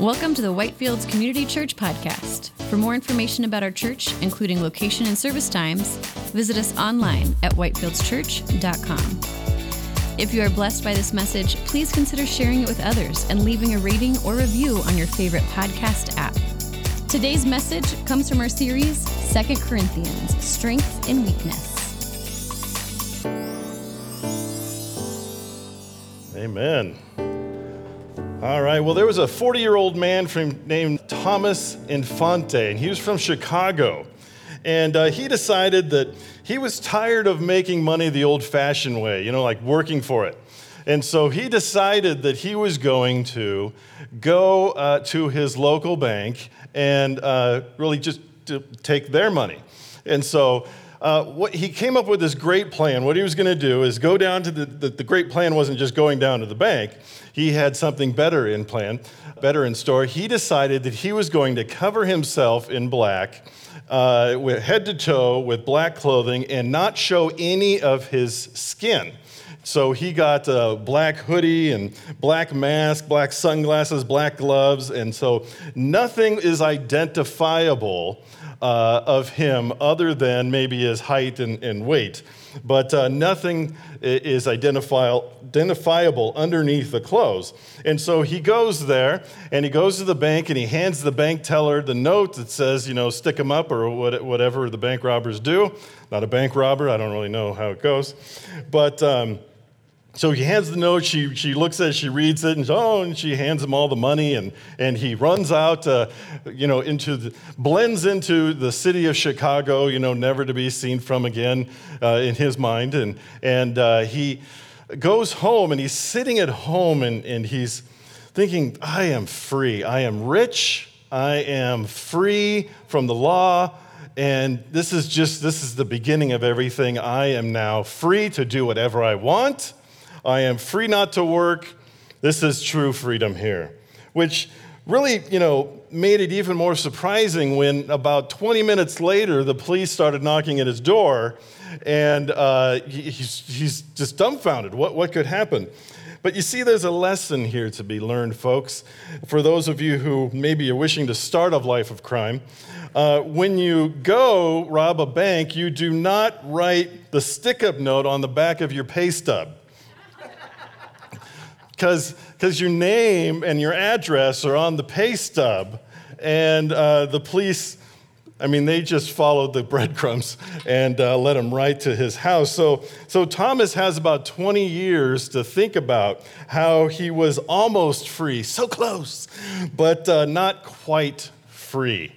Welcome to the Whitefields Community Church Podcast. For more information about our church, including location and service times, visit us online at whitefieldschurch.com. If you are blessed by this message, please consider sharing it with others and leaving a rating or review on your favorite podcast app. Today's message comes from our series, 2 Corinthians Strength and Weakness. Amen. All right. Well, there was a 40 year old man from, named Thomas Infante, and he was from Chicago. And uh, he decided that he was tired of making money the old fashioned way, you know, like working for it. And so he decided that he was going to go uh, to his local bank and uh, really just to take their money. And so uh, what, he came up with this great plan. What he was going to do is go down to the, the, the great plan wasn't just going down to the bank he had something better in plan, better in store. He decided that he was going to cover himself in black, uh, with head to toe, with black clothing, and not show any of his skin. So he got a black hoodie and black mask, black sunglasses, black gloves, and so nothing is identifiable uh, of him other than maybe his height and, and weight but uh, nothing is identifiable underneath the clothes. And so he goes there and he goes to the bank and he hands the bank teller the note that says, you know, stick him up or whatever the bank robbers do. Not a bank robber, I don't really know how it goes. But, um, so he hands the note. She, she looks at it, she reads it, and oh, and she hands him all the money, and, and he runs out, uh, you know, into the, blends into the city of Chicago, you know, never to be seen from again uh, in his mind, and and uh, he goes home, and he's sitting at home, and and he's thinking, I am free, I am rich, I am free from the law. And this is just, this is the beginning of everything. I am now free to do whatever I want. I am free not to work. This is true freedom here. Which really, you know, made it even more surprising when about 20 minutes later, the police started knocking at his door and uh, he's, he's just dumbfounded. What, what could happen? But you see, there's a lesson here to be learned, folks. For those of you who maybe are wishing to start a life of crime, uh, when you go rob a bank, you do not write the stick up note on the back of your pay stub because your name and your address are on the pay stub, and uh, the police. I mean, they just followed the breadcrumbs and uh, let him right to his house. So, so Thomas has about 20 years to think about how he was almost free, so close, but uh, not quite free.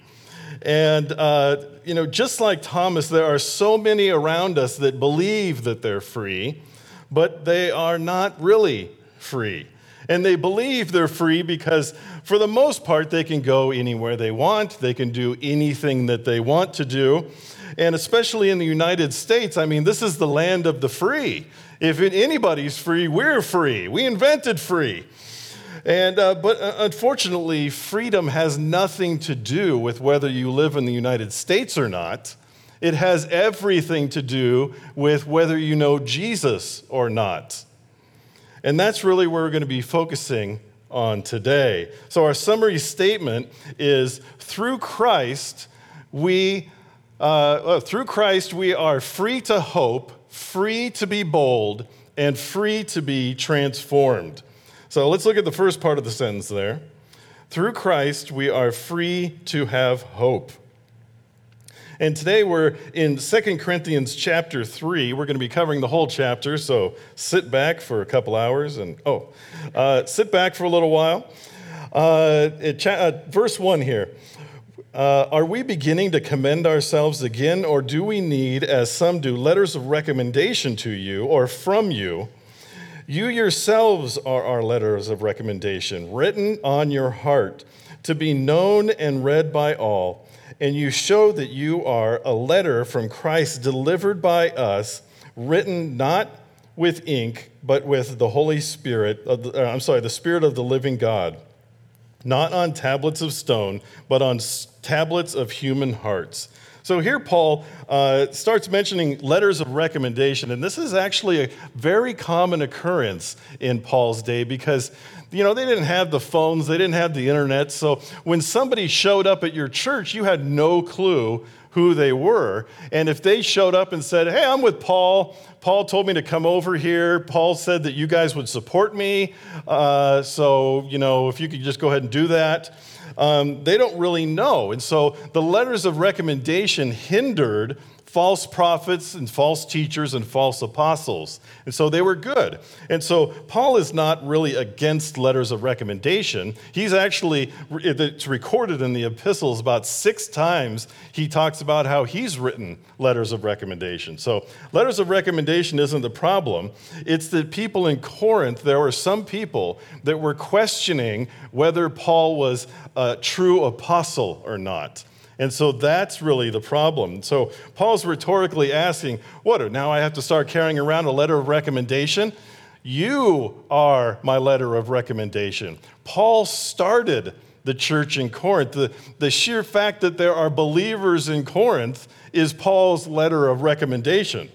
And, uh, you know, just like Thomas, there are so many around us that believe that they're free, but they are not really free. And they believe they're free because, for the most part, they can go anywhere they want. They can do anything that they want to do. And especially in the United States, I mean, this is the land of the free. If anybody's free, we're free. We invented free. And, uh, but uh, unfortunately, freedom has nothing to do with whether you live in the United States or not. It has everything to do with whether you know Jesus or not. And that's really where we're going to be focusing on today. So, our summary statement is through Christ, we, uh, through Christ, we are free to hope, free to be bold, and free to be transformed. So, let's look at the first part of the sentence there. Through Christ, we are free to have hope. And today we're in 2 Corinthians chapter 3. We're going to be covering the whole chapter, so sit back for a couple hours and, oh, uh, sit back for a little while. Uh, it, uh, verse 1 here. Uh, are we beginning to commend ourselves again, or do we need, as some do, letters of recommendation to you or from you? You yourselves are our letters of recommendation, written on your heart, to be known and read by all and you show that you are a letter from Christ delivered by us, written not with ink, but with the Holy Spirit, the, uh, I'm sorry, the Spirit of the living God, not on tablets of stone, but on tablets of human hearts. So here, Paul uh, starts mentioning letters of recommendation, and this is actually a very common occurrence in Paul's day because you know, they didn't have the phones, they didn't have the internet. So when somebody showed up at your church, you had no clue who they were. And if they showed up and said, Hey, I'm with Paul, Paul told me to come over here, Paul said that you guys would support me. Uh, so, you know, if you could just go ahead and do that um, they don't really know. And so the letters of recommendation hindered false prophets and false teachers and false apostles. And so they were good. And so Paul is not really against letters of recommendation. He's actually, it's recorded in the epistles about six times he talks about how he's written letters of recommendation. So letters of recommendation isn't the problem. It's that people in Corinth, there were some people that were questioning whether Paul was a true apostle or not. And so that's really the problem. So Paul's rhetorically asking, What, now I have to start carrying around a letter of recommendation? You are my letter of recommendation. Paul started the church in Corinth. The, the sheer fact that there are believers in Corinth is Paul's letter of recommendation.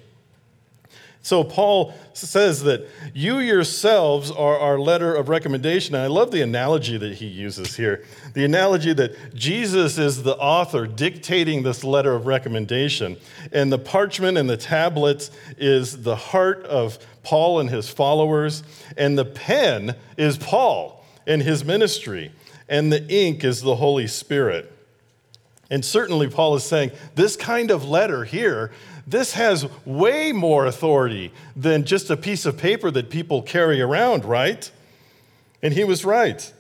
So Paul says that you yourselves are our letter of recommendation. And I love the analogy that he uses here. The analogy that Jesus is the author dictating this letter of recommendation. And the parchment and the tablets is the heart of Paul and his followers. And the pen is Paul and his ministry. And the ink is the Holy Spirit. And certainly, Paul is saying this kind of letter here this has way more authority than just a piece of paper that people carry around, right? And he was right.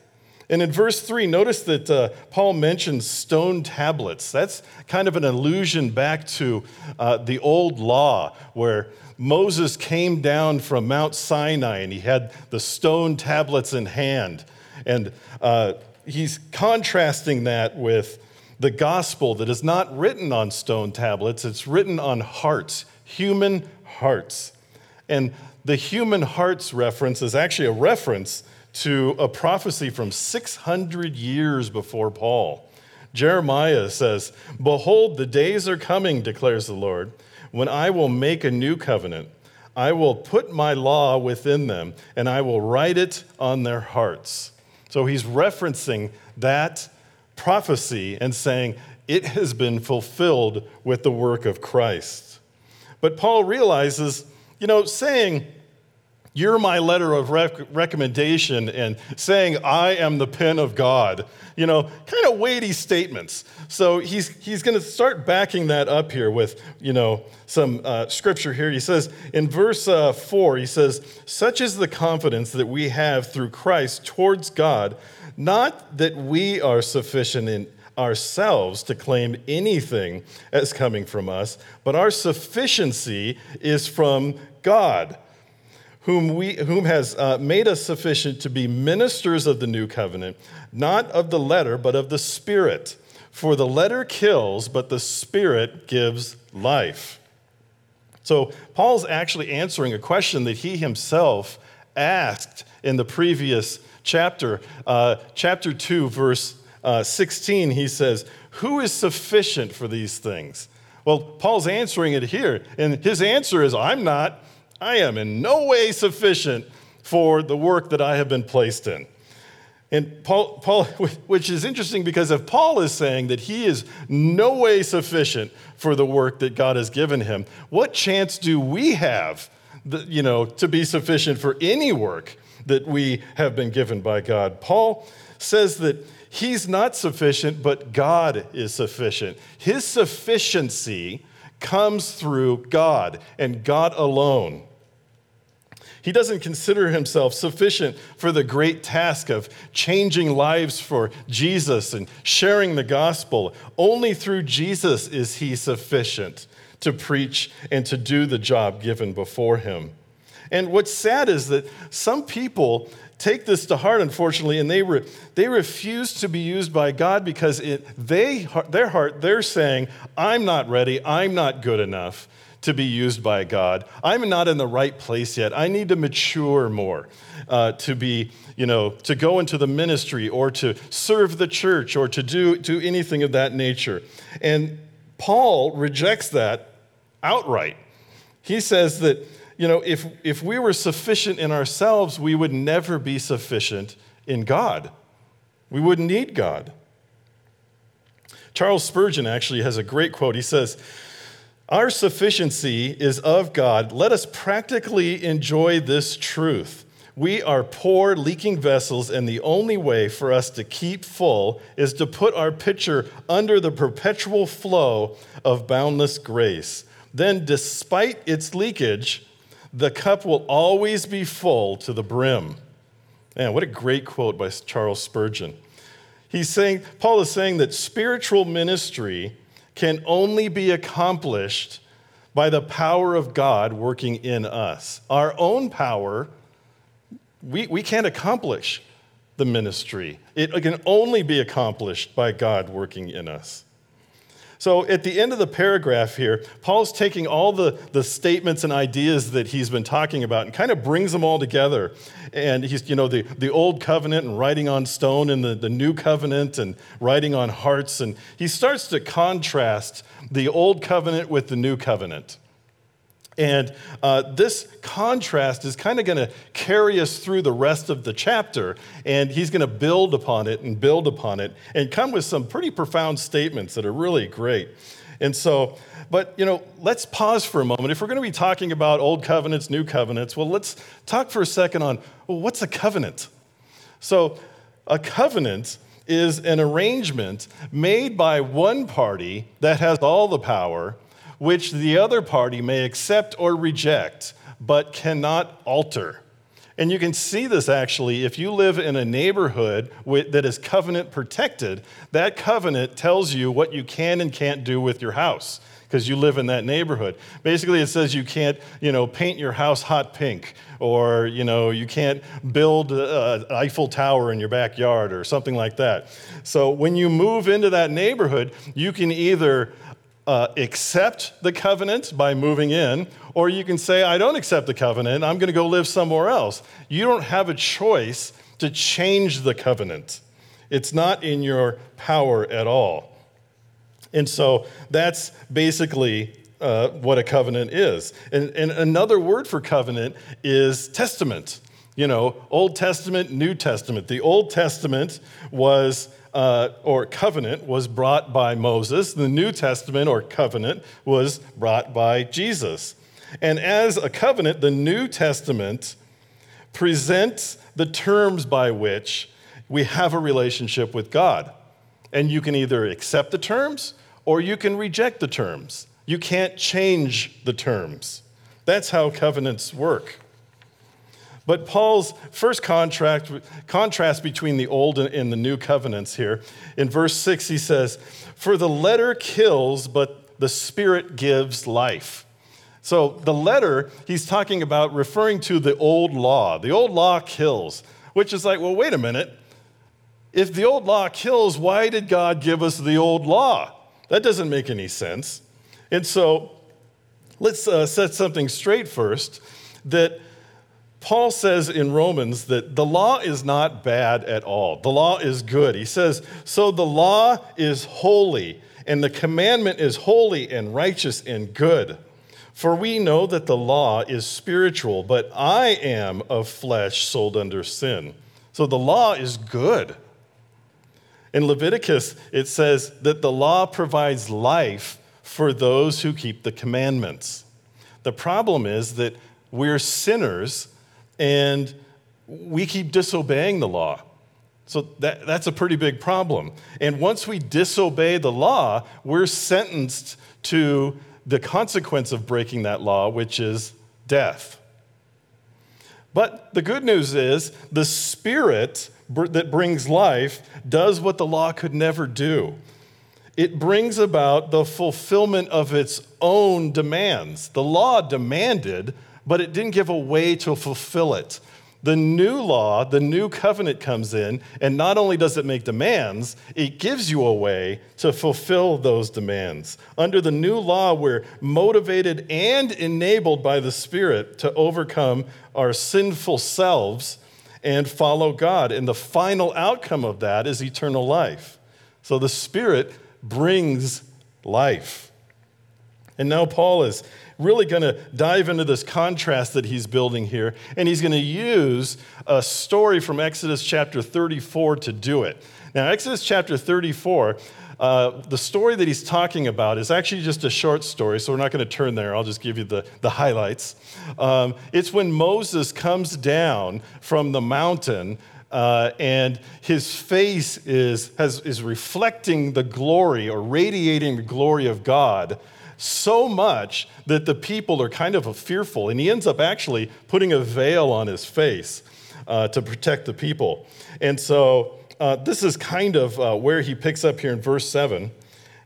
And in verse 3, notice that uh, Paul mentions stone tablets. That's kind of an allusion back to uh, the old law where Moses came down from Mount Sinai and he had the stone tablets in hand. And uh, he's contrasting that with the gospel that is not written on stone tablets, it's written on hearts, human hearts. And the human hearts reference is actually a reference to a prophecy from 600 years before Paul. Jeremiah says, Behold, the days are coming, declares the Lord, when I will make a new covenant. I will put my law within them, and I will write it on their hearts. So he's referencing that prophecy and saying, it has been fulfilled with the work of Christ. But Paul realizes, you know, saying, you're my letter of rec- recommendation and saying I am the pen of God. You know, kind of weighty statements. So he's, he's going to start backing that up here with, you know, some uh, scripture here. He says in verse uh, 4, he says, Such is the confidence that we have through Christ towards God not that we are sufficient in ourselves to claim anything as coming from us, but our sufficiency is from God, whom, we, whom has uh, made us sufficient to be ministers of the new covenant, not of the letter, but of the Spirit. For the letter kills, but the Spirit gives life. So, Paul's actually answering a question that he himself asked in the previous chapter, uh, chapter 2, verse uh, 16, he says, Who is sufficient for these things? Well, Paul's answering it here, and his answer is, I'm not. I am in no way sufficient for the work that I have been placed in. And Paul, Paul, which is interesting because if Paul is saying that he is no way sufficient for the work that God has given him, what chance do we have, you know, to be sufficient for any work that we have been given by God. Paul says that he's not sufficient, but God is sufficient. His sufficiency comes through God and God alone. He doesn't consider himself sufficient for the great task of changing lives for Jesus and sharing the gospel. Only through Jesus is he sufficient to preach and to do the job given before him. And what's sad is that some people take this to heart, unfortunately, and they, re, they refuse to be used by God because it, they, their heart, they're saying, I'm not ready, I'm not good enough to be used by God. I'm not in the right place yet. I need to mature more uh, to be, you know, to go into the ministry or to serve the church or to do, do anything of that nature. And Paul rejects that outright. He says that, you know, if, if we were sufficient in ourselves, we would never be sufficient in God. We wouldn't need God. Charles Spurgeon actually has a great quote. He says, Our sufficiency is of God. Let us practically enjoy this truth. We are poor, leaking vessels, and the only way for us to keep full is to put our pitcher under the perpetual flow of boundless grace. Then, despite its leakage, the cup will always be full to the brim. Man, what a great quote by Charles Spurgeon. He's saying, Paul is saying that spiritual ministry can only be accomplished by the power of God working in us. Our own power we, we can't accomplish the ministry. It can only be accomplished by God working in us. So at the end of the paragraph here, Paul's taking all the, the statements and ideas that he's been talking about and kind of brings them all together. And he's, you know, the, the old covenant and writing on stone and the, the new covenant and writing on hearts. And he starts to contrast the old covenant with the new covenant. And uh, this contrast is kind of going to carry us through the rest of the chapter. And he's going to build upon it and build upon it and come with some pretty profound statements that are really great. And so, but you know, let's pause for a moment. If we're going to be talking about old covenants, new covenants, well, let's talk for a second on well, what's a covenant? So, a covenant is an arrangement made by one party that has all the power which the other party may accept or reject, but cannot alter. And you can see this actually if you live in a neighborhood that is covenant protected, that covenant tells you what you can and can't do with your house because you live in that neighborhood. Basically, it says you can't, you know, paint your house hot pink, or you know, you can't build an Eiffel Tower in your backyard, or something like that. So when you move into that neighborhood, you can either uh, accept the covenant by moving in, or you can say, I don't accept the covenant, I'm going to go live somewhere else. You don't have a choice to change the covenant, it's not in your power at all. And so that's basically uh, what a covenant is. And, and another word for covenant is testament. You know, Old Testament, New Testament. The Old Testament was uh, or covenant was brought by Moses. The New Testament or covenant was brought by Jesus. And as a covenant, the New Testament presents the terms by which we have a relationship with God. And you can either accept the terms or you can reject the terms. You can't change the terms. That's how covenants work. But Paul's first contract, contrast between the old and the new covenants here, in verse 6, he says, For the letter kills, but the spirit gives life. So the letter, he's talking about referring to the old law. The old law kills, which is like, well, wait a minute. If the old law kills, why did God give us the old law? That doesn't make any sense. And so let's uh, set something straight first that Paul says in Romans that the law is not bad at all. The law is good. He says, So the law is holy, and the commandment is holy and righteous and good. For we know that the law is spiritual, but I am of flesh sold under sin. So the law is good. In Leviticus, it says that the law provides life for those who keep the commandments. The problem is that we're sinners and we keep disobeying the law. So that, that's a pretty big problem. And once we disobey the law, we're sentenced to the consequence of breaking that law, which is death. But the good news is the Spirit that brings life does what the law could never do. It brings about the fulfillment of its own demands. The law demanded but it didn't give a way to fulfill it. The new law, the new covenant comes in, and not only does it make demands, it gives you a way to fulfill those demands. Under the new law, we're motivated and enabled by the Spirit to overcome our sinful selves and follow God. And the final outcome of that is eternal life. So the Spirit brings life. And now Paul is really going to dive into this contrast that he's building here, and he's going to use a story from Exodus chapter 34 to do it. Now, Exodus chapter 34, uh, the story that he's talking about is actually just a short story, so we're not going to turn there. I'll just give you the, the highlights. Um, it's when Moses comes down from the mountain. Uh, and his face is, has, is reflecting the glory or radiating the glory of God so much that the people are kind of fearful. And he ends up actually putting a veil on his face uh, to protect the people. And so uh, this is kind of uh, where he picks up here in verse 7.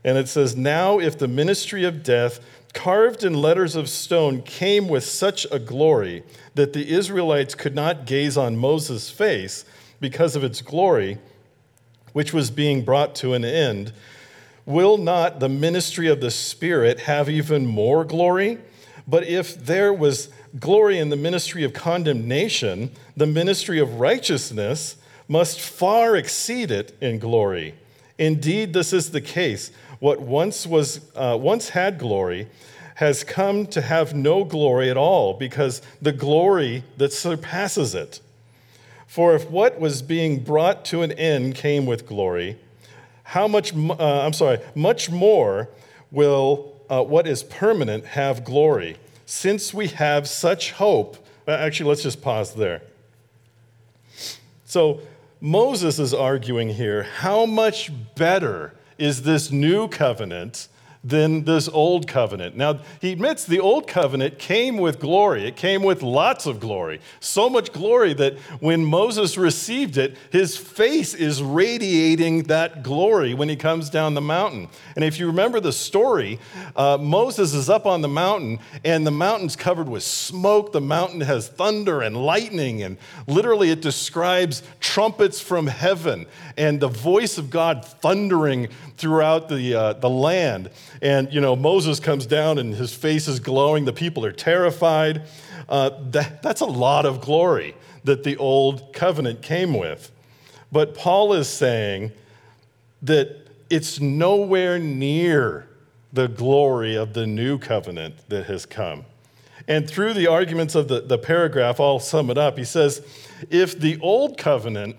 And it says, Now if the ministry of death, carved in letters of stone, came with such a glory that the Israelites could not gaze on Moses' face because of its glory, which was being brought to an end, will not the ministry of the Spirit have even more glory? But if there was glory in the ministry of condemnation, the ministry of righteousness must far exceed it in glory. Indeed, this is the case. What once was uh, once had glory has come to have no glory at all because the glory that surpasses it. For if what was being brought to an end came with glory, how much, uh, I'm sorry, much more will uh, what is permanent have glory, since we have such hope. Uh, actually, let's just pause there. So, Moses is arguing here how much better is this new covenant than this old covenant. Now, he admits the old covenant came with glory. It came with lots of glory. So much glory that when Moses received it, his face is radiating that glory when he comes down the mountain. And if you remember the story, uh, Moses is up on the mountain, and the mountain's covered with smoke. The mountain has thunder and lightning, and literally it describes trumpets from heaven and the voice of God thundering throughout the, uh, the land. And, you know, Moses comes down and his face is glowing. The people are terrified. Uh, that, that's a lot of glory that the old covenant came with. But Paul is saying that it's nowhere near the glory of the new covenant that has come. And through the arguments of the, the paragraph, I'll sum it up. He says, if the old covenant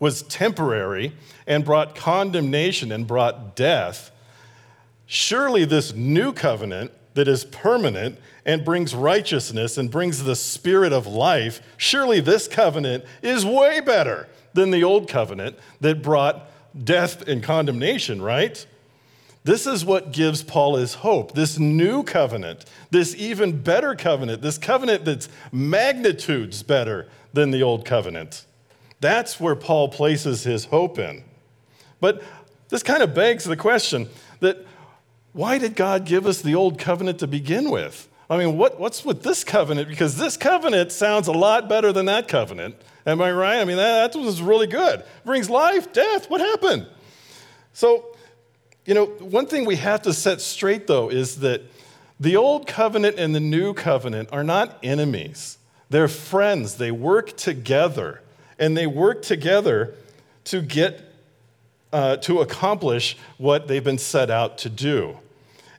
was temporary and brought condemnation and brought death, surely this new covenant that is permanent and brings righteousness and brings the spirit of life, surely this covenant is way better than the old covenant that brought death and condemnation, right? This is what gives Paul his hope. This new covenant, this even better covenant, this covenant that's magnitudes better than the old covenant. That's where Paul places his hope in. But this kind of begs the question that why did God give us the old covenant to begin with? I mean, what, what's with this covenant? Because this covenant sounds a lot better than that covenant. Am I right? I mean, that, that was really good. brings life, death. What happened? So, you know, one thing we have to set straight, though, is that the old covenant and the new covenant are not enemies, they're friends. They work together and they work together to get uh, to accomplish what they've been set out to do.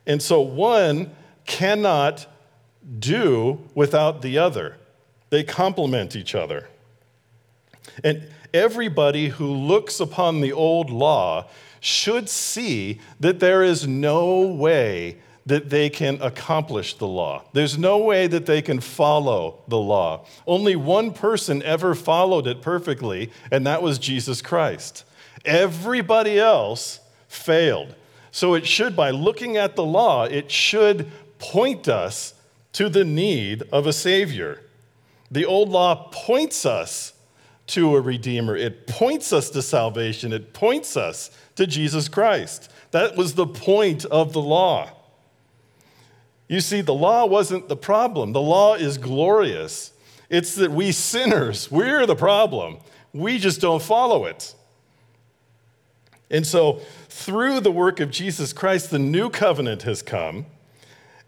And so one cannot do without the other. They complement each other. And everybody who looks upon the old law should see that there is no way that they can accomplish the law. There's no way that they can follow the law. Only one person ever followed it perfectly, and that was Jesus Christ. Everybody else failed. So it should, by looking at the law, it should point us to the need of a Savior. The old law points us to a Redeemer, it points us to salvation, it points us to Jesus Christ. That was the point of the law. You see, the law wasn't the problem. The law is glorious. It's that we sinners, we're the problem. We just don't follow it. And so, through the work of Jesus Christ, the new covenant has come.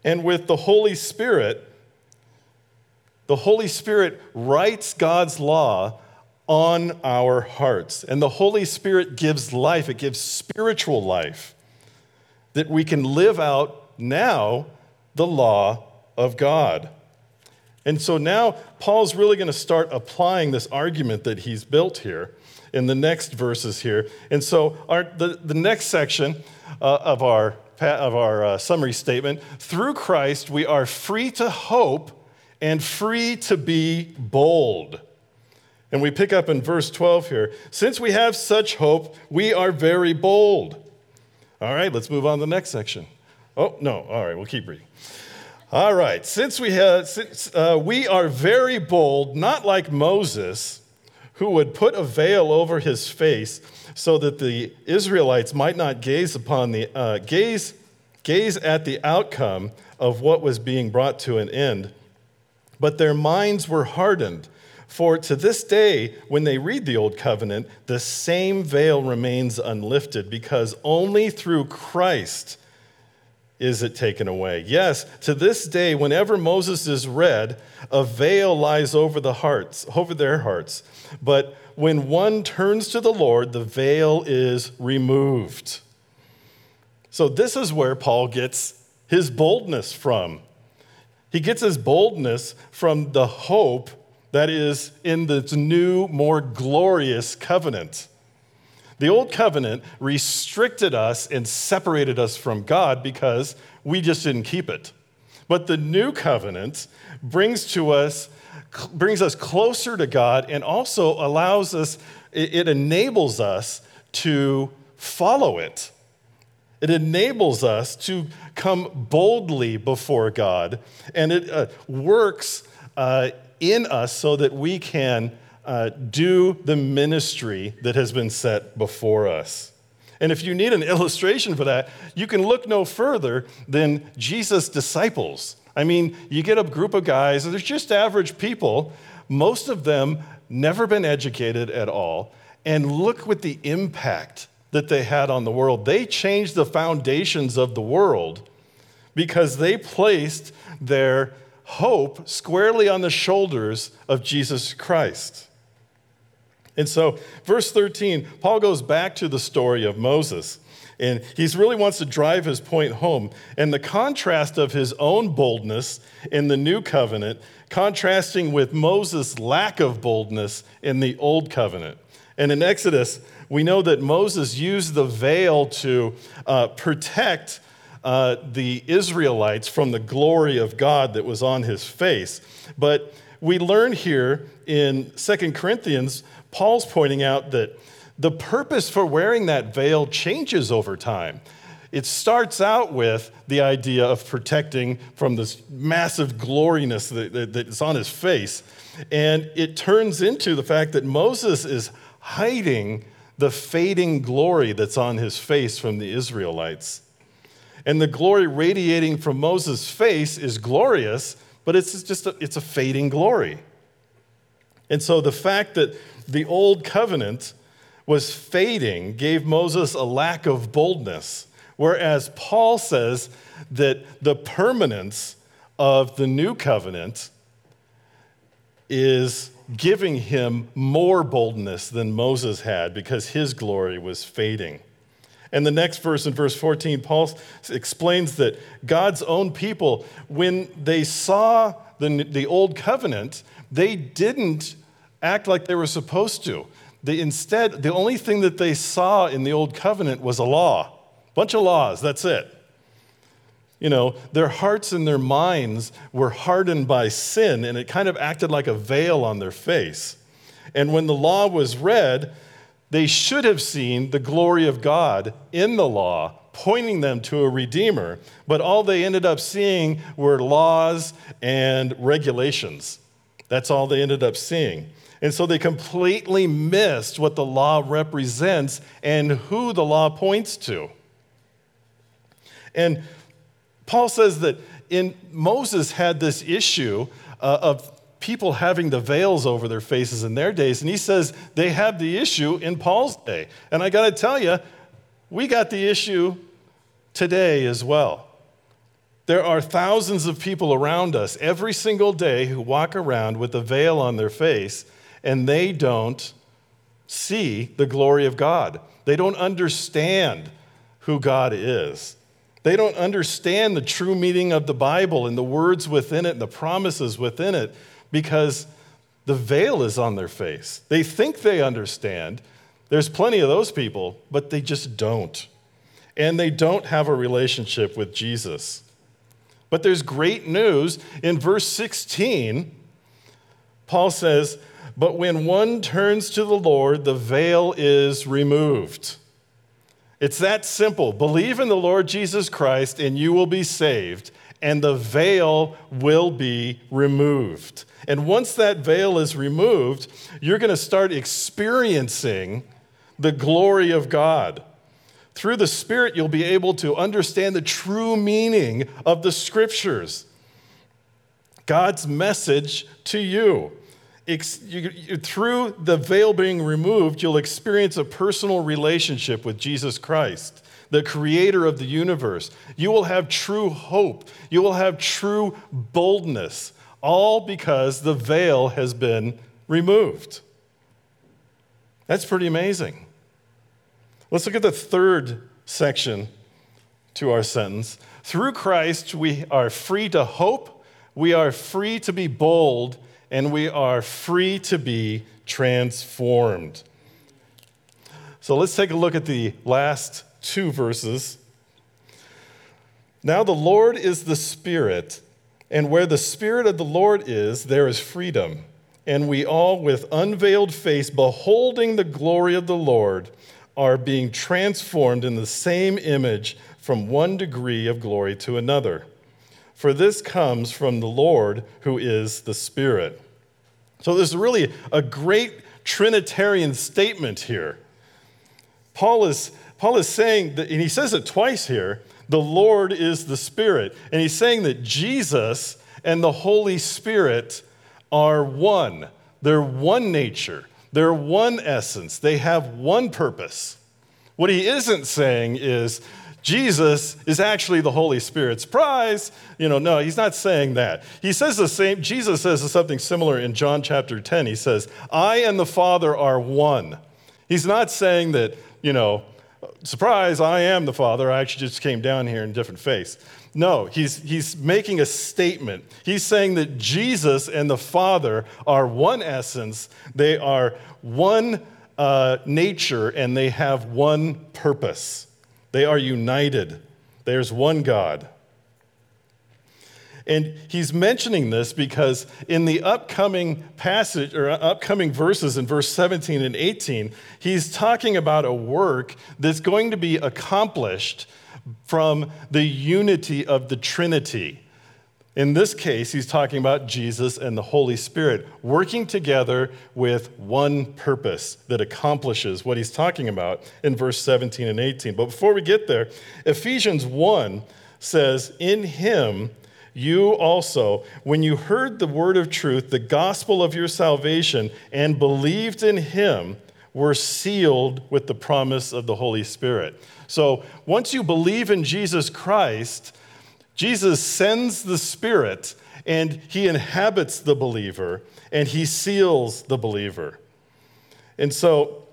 And with the Holy Spirit, the Holy Spirit writes God's law on our hearts. And the Holy Spirit gives life, it gives spiritual life. that we can live out now the law of God. And so now Paul's really going to start applying this argument that he's built here in the next verses here. And so our, the, the next section uh, of our, of our uh, summary statement through Christ, we are free to hope and free to be bold. And we pick up in verse 12 here. Since we have such hope, we are very bold. All right, let's move on to the next section. Oh, no, all right, we'll keep reading. All right, since we, have, since, uh, we are very bold, not like Moses, who would put a veil over his face so that the Israelites might not gaze upon the uh, gaze gaze at the outcome of what was being brought to an end but their minds were hardened. For to this day, when they read the Old Covenant, the same veil remains unlifted because only through Christ is it taken away. Yes, to this day, whenever Moses is read, a veil lies over the hearts, over their hearts. But when one turns to the Lord, the veil is removed. So this is where Paul gets his boldness from. He gets his boldness from the hope that is in this new, more glorious covenant. The old covenant restricted us and separated us from God because we just didn't keep it. But the new covenant brings to us brings us closer to God and also allows us it enables us to follow it. It enables us to come boldly before God, and it uh, works uh, in us so that we can uh, do the ministry that has been set before us. And if you need an illustration for that, you can look no further than Jesus' disciples. I mean, you get a group of guys, they're just average people, most of them never been educated at all, and look with the impact that they had on the world. They changed the foundations of the world because they placed their hope squarely on the shoulders of Jesus Christ. And so, verse 13, Paul goes back to the story of Moses. And he really wants to drive his point home. And the contrast of his own boldness in the new covenant, contrasting with Moses' lack of boldness in the old covenant. And in Exodus, we know that Moses used the veil to uh, protect uh, the Israelites from the glory of God that was on his face. But we learn here in Second Corinthians, Paul's pointing out that the purpose for wearing that veil changes over time. It starts out with the idea of protecting from this massive gloriness that, that, that's on his face. And it turns into the fact that Moses is hiding the fading glory that's on his face from the Israelites. And the glory radiating from Moses' face is glorious, but it's just a, it's a fading glory. And so the fact that the old covenant was fading gave Moses a lack of boldness, whereas Paul says that the permanence of the new covenant is giving him more boldness than Moses had because his glory was fading. And the next verse, in verse 14, Paul explains that God's own people, when they saw the, the old covenant, they didn't act like they were supposed to. They, instead, the only thing that they saw in the old covenant was a law, bunch of laws, that's it. You know, their hearts and their minds were hardened by sin, and it kind of acted like a veil on their face. And when the law was read, they should have seen the glory of God in the law, pointing them to a Redeemer, but all they ended up seeing were laws and regulations. That's all they ended up seeing. And so they completely missed what the law represents and who the law points to. And Paul says that in Moses had this issue uh, of people having the veils over their faces in their days, and he says they have the issue in Paul's day. And I got to tell you, we got the issue today as well. There are thousands of people around us every single day who walk around with a veil on their face, and they don't see the glory of God. They don't understand who God is. They don't understand the true meaning of the Bible and the words within it and the promises within it because the veil is on their face. They think they understand. There's plenty of those people, but they just don't. And they don't have a relationship with Jesus. But there's great news. In verse 16, Paul says, But when one turns to the Lord, the veil is removed. It's that simple. Believe in the Lord Jesus Christ, and you will be saved, and the veil will be removed. And once that veil is removed, you're going to start experiencing the glory of God. Through the Spirit, you'll be able to understand the true meaning of the Scriptures. God's message to you. Through the veil being removed, you'll experience a personal relationship with Jesus Christ, the creator of the universe. You will have true hope. You will have true boldness, all because the veil has been removed. That's pretty amazing. Let's look at the third section to our sentence. Through Christ, we are free to hope, we are free to be bold, and we are free to be transformed. So let's take a look at the last two verses. Now the Lord is the Spirit, and where the Spirit of the Lord is, there is freedom. And we all, with unveiled face, beholding the glory of the Lord, are being transformed in the same image from one degree of glory to another. For this comes from the Lord who is the Spirit. So there's really a great Trinitarian statement here. Paul is, Paul is saying that, and he says it twice here the Lord is the Spirit. And he's saying that Jesus and the Holy Spirit are one. They're one nature. They're one essence, they have one purpose. What he isn't saying is, Jesus is actually the Holy Spirit's prize. You know, no, he's not saying that. He says the same, Jesus says something similar in John chapter 10. He says, I and the Father are one. He's not saying that, you know, surprise, I am the Father. I actually just came down here in a different face. No, he's, he's making a statement. He's saying that Jesus and the Father are one essence, they are one uh, nature, and they have one purpose. They are united. There's one God. And he's mentioning this because in the upcoming passage or upcoming verses in verse 17 and 18, he's talking about a work that's going to be accomplished from the unity of the Trinity. In this case, he's talking about Jesus and the Holy Spirit working together with one purpose that accomplishes what he's talking about in verse 17 and 18. But before we get there, Ephesians 1 says, In him you also, when you heard the word of truth, the gospel of your salvation, and believed in him, were sealed with the promise of the Holy Spirit. So once you believe in Jesus Christ, Jesus sends the Spirit and he inhabits the believer and he seals the believer. And so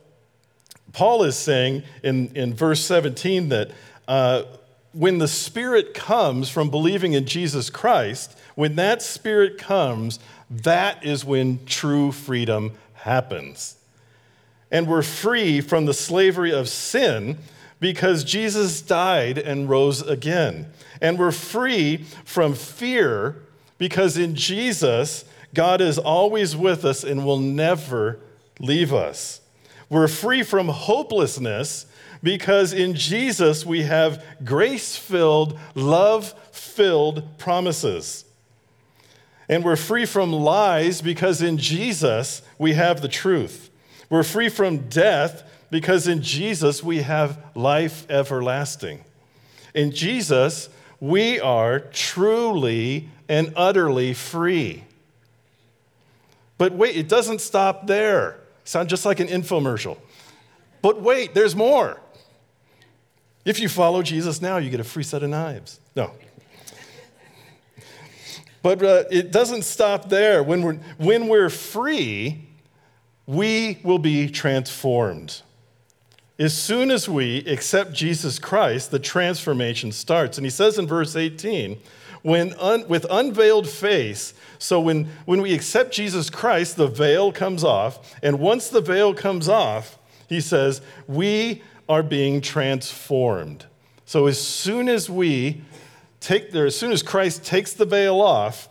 Paul is saying in, in verse 17 that uh, when the Spirit comes from believing in Jesus Christ, when that Spirit comes, that is when true freedom happens. And we're free from the slavery of sin because Jesus died and rose again. And we're free from fear because in Jesus, God is always with us and will never leave us. We're free from hopelessness because in Jesus we have grace filled, love filled promises. And we're free from lies because in Jesus we have the truth. We're free from death because in Jesus we have life everlasting. In Jesus, we are truly and utterly free. But wait, it doesn't stop there. Sound just like an infomercial. But wait, there's more. If you follow Jesus now, you get a free set of knives. No. But uh, it doesn't stop there. When we're, when we're free, we will be transformed. As soon as we accept Jesus Christ, the transformation starts. And he says in verse 18, when un, with unveiled face, so when, when we accept Jesus Christ, the veil comes off. And once the veil comes off, he says, we are being transformed. So as soon as we take there, as soon as Christ takes the veil off,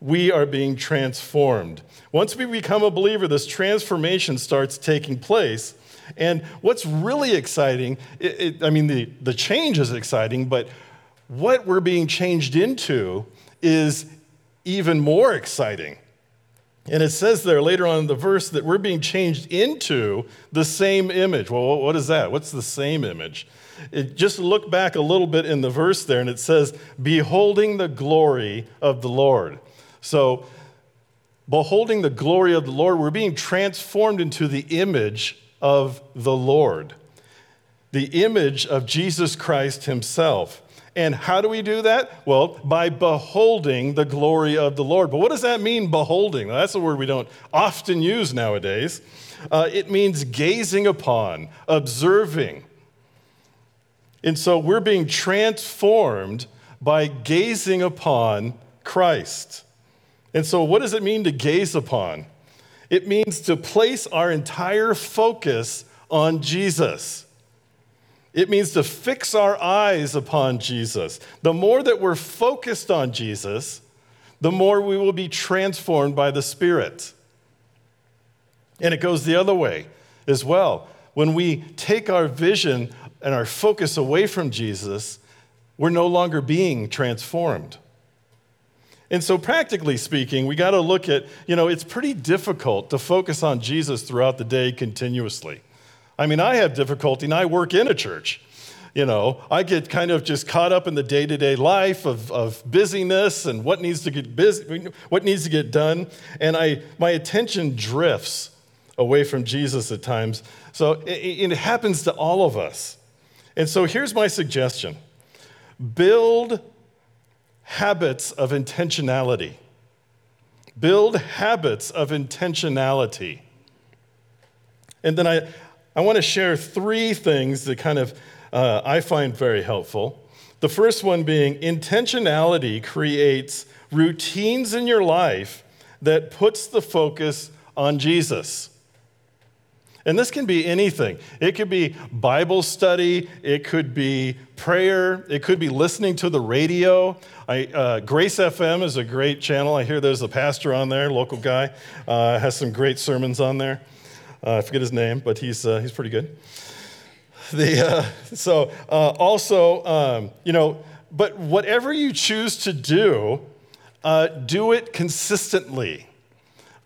we are being transformed. Once we become a believer, this transformation starts taking place. And what's really exciting, it, it, I mean, the, the change is exciting, but what we're being changed into is even more exciting. And it says there later on in the verse that we're being changed into the same image. Well, what is that? What's the same image? It, just look back a little bit in the verse there, and it says, Beholding the glory of the Lord. So, beholding the glory of the Lord, we're being transformed into the image of the Lord, the image of Jesus Christ Himself. And how do we do that? Well, by beholding the glory of the Lord. But what does that mean, beholding? Well, that's a word we don't often use nowadays. Uh, it means gazing upon, observing. And so we're being transformed by gazing upon Christ. And so, what does it mean to gaze upon? It means to place our entire focus on Jesus. It means to fix our eyes upon Jesus. The more that we're focused on Jesus, the more we will be transformed by the Spirit. And it goes the other way as well. When we take our vision and our focus away from Jesus, we're no longer being transformed. And so, practically speaking, we got to look at, you know, it's pretty difficult to focus on Jesus throughout the day continuously. I mean, I have difficulty, and I work in a church. You know, I get kind of just caught up in the day to day life of, of busyness and what needs to get busy, what needs to get done, and I, my attention drifts away from Jesus at times. So it, it happens to all of us. And so here's my suggestion build habits of intentionality. Build habits of intentionality. And then I, I want to share three things that kind of uh, I find very helpful. The first one being intentionality creates routines in your life that puts the focus on Jesus. And this can be anything. It could be Bible study, it could be prayer, it could be listening to the radio. I, uh, Grace FM is a great channel. I hear there's a pastor on there, local guy, uh, has some great sermons on there. Uh, I forget his name, but he's, uh, he's pretty good. The, uh, so, uh, also, um, you know, but whatever you choose to do, do it consistently.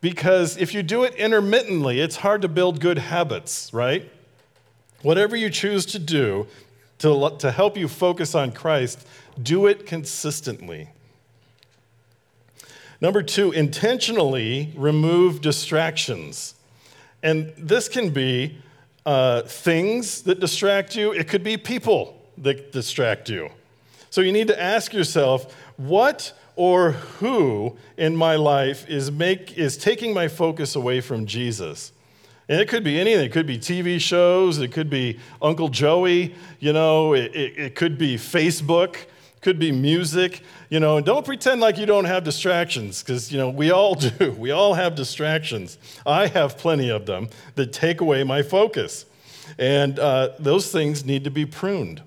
Because if you do it intermittently, it's hard to build good habits, right? Whatever you choose to do to, to help you focus on Christ, do it consistently. Number two, intentionally remove distractions. And this can be uh, things that distract you, it could be people that distract you. So you need to ask yourself, what or who in my life is, make, is taking my focus away from Jesus. And it could be anything. It could be TV shows. It could be Uncle Joey. You know, it, it, it could be Facebook. It could be music. You know, and don't pretend like you don't have distractions because, you know, we all do. We all have distractions. I have plenty of them that take away my focus. And uh, those things need to be pruned.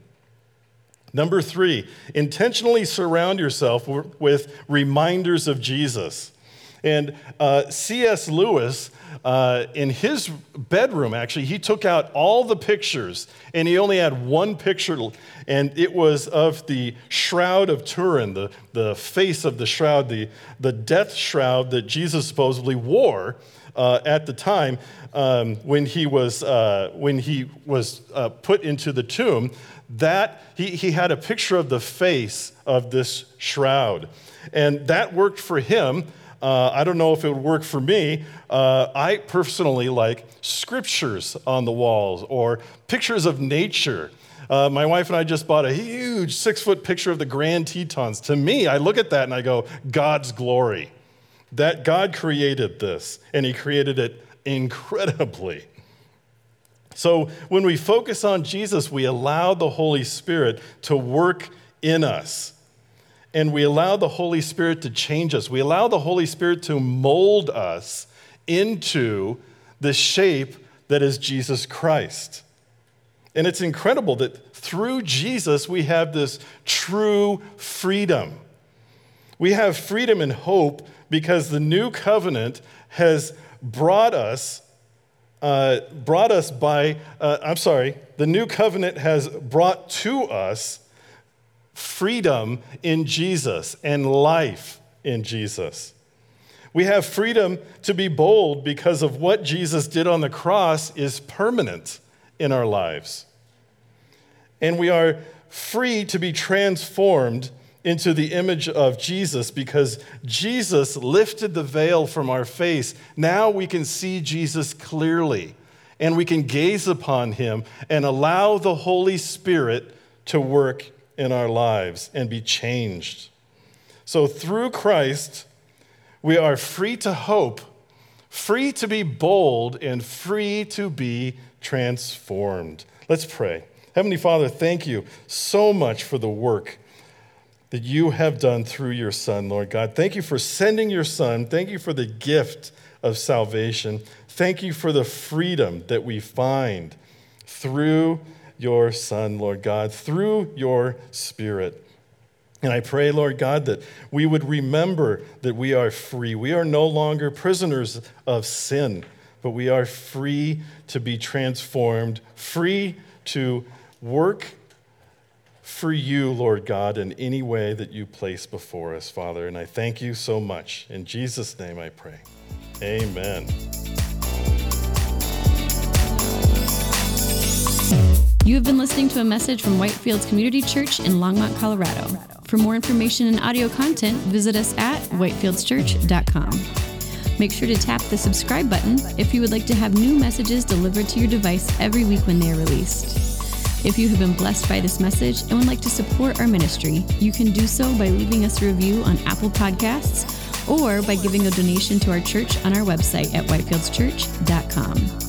Number three, intentionally surround yourself with reminders of Jesus. And uh, C.S. Lewis, uh, in his bedroom, actually, he took out all the pictures and he only had one picture, and it was of the Shroud of Turin, the, the face of the shroud, the, the death shroud that Jesus supposedly wore uh, at the time um, when he was, uh, when he was uh, put into the tomb that he, he had a picture of the face of this shroud. And that worked for him. Uh, i don't know if it would work for me. Uh, i personally like scriptures on the walls or pictures of nature. Uh, my wife and i just bought a huge six foot picture of the grand tetons. To me i look at that and i go god's glory. That god created this and he created it incredibly So when we focus on Jesus, we allow the Holy Spirit to work in us. And we allow the Holy Spirit to change us. We allow the Holy Spirit to mold us into the shape that is Jesus Christ. And it's incredible that through Jesus we have this true freedom. We have freedom and hope because the new covenant has brought us uh, brought us by, uh, I'm sorry, the new covenant has brought to us freedom in Jesus and life in Jesus. We have freedom to be bold because of what Jesus did on the cross is permanent in our lives. And we are free to be transformed into the image of Jesus because Jesus lifted the veil from our face. Now we can see Jesus clearly and we can gaze upon him and allow the Holy Spirit to work in our lives and be changed. So through Christ, we are free to hope, free to be bold, and free to be transformed. Let's pray. Heavenly Father, thank you so much for the work that you have done through your Son, Lord God. Thank you for sending your Son. Thank you for the gift of salvation. Thank you for the freedom that we find through your Son, Lord God, through your Spirit. And I pray, Lord God, that we would remember that we are free. We are no longer prisoners of sin, but we are free to be transformed, free to work for you, Lord God, in any way that you place before us, Father. And I thank you so much. In Jesus' name I pray. Amen. You have been listening to a message from Whitefields Community Church in Longmont, Colorado. For more information and audio content, visit us at whitefieldschurch.com. Make sure to tap the subscribe button if you would like to have new messages delivered to your device every week when they are released. If you have been blessed by this message and would like to support our ministry, you can do so by leaving us a review on Apple Podcasts or by giving a donation to our church on our website at whitefieldschurch.com.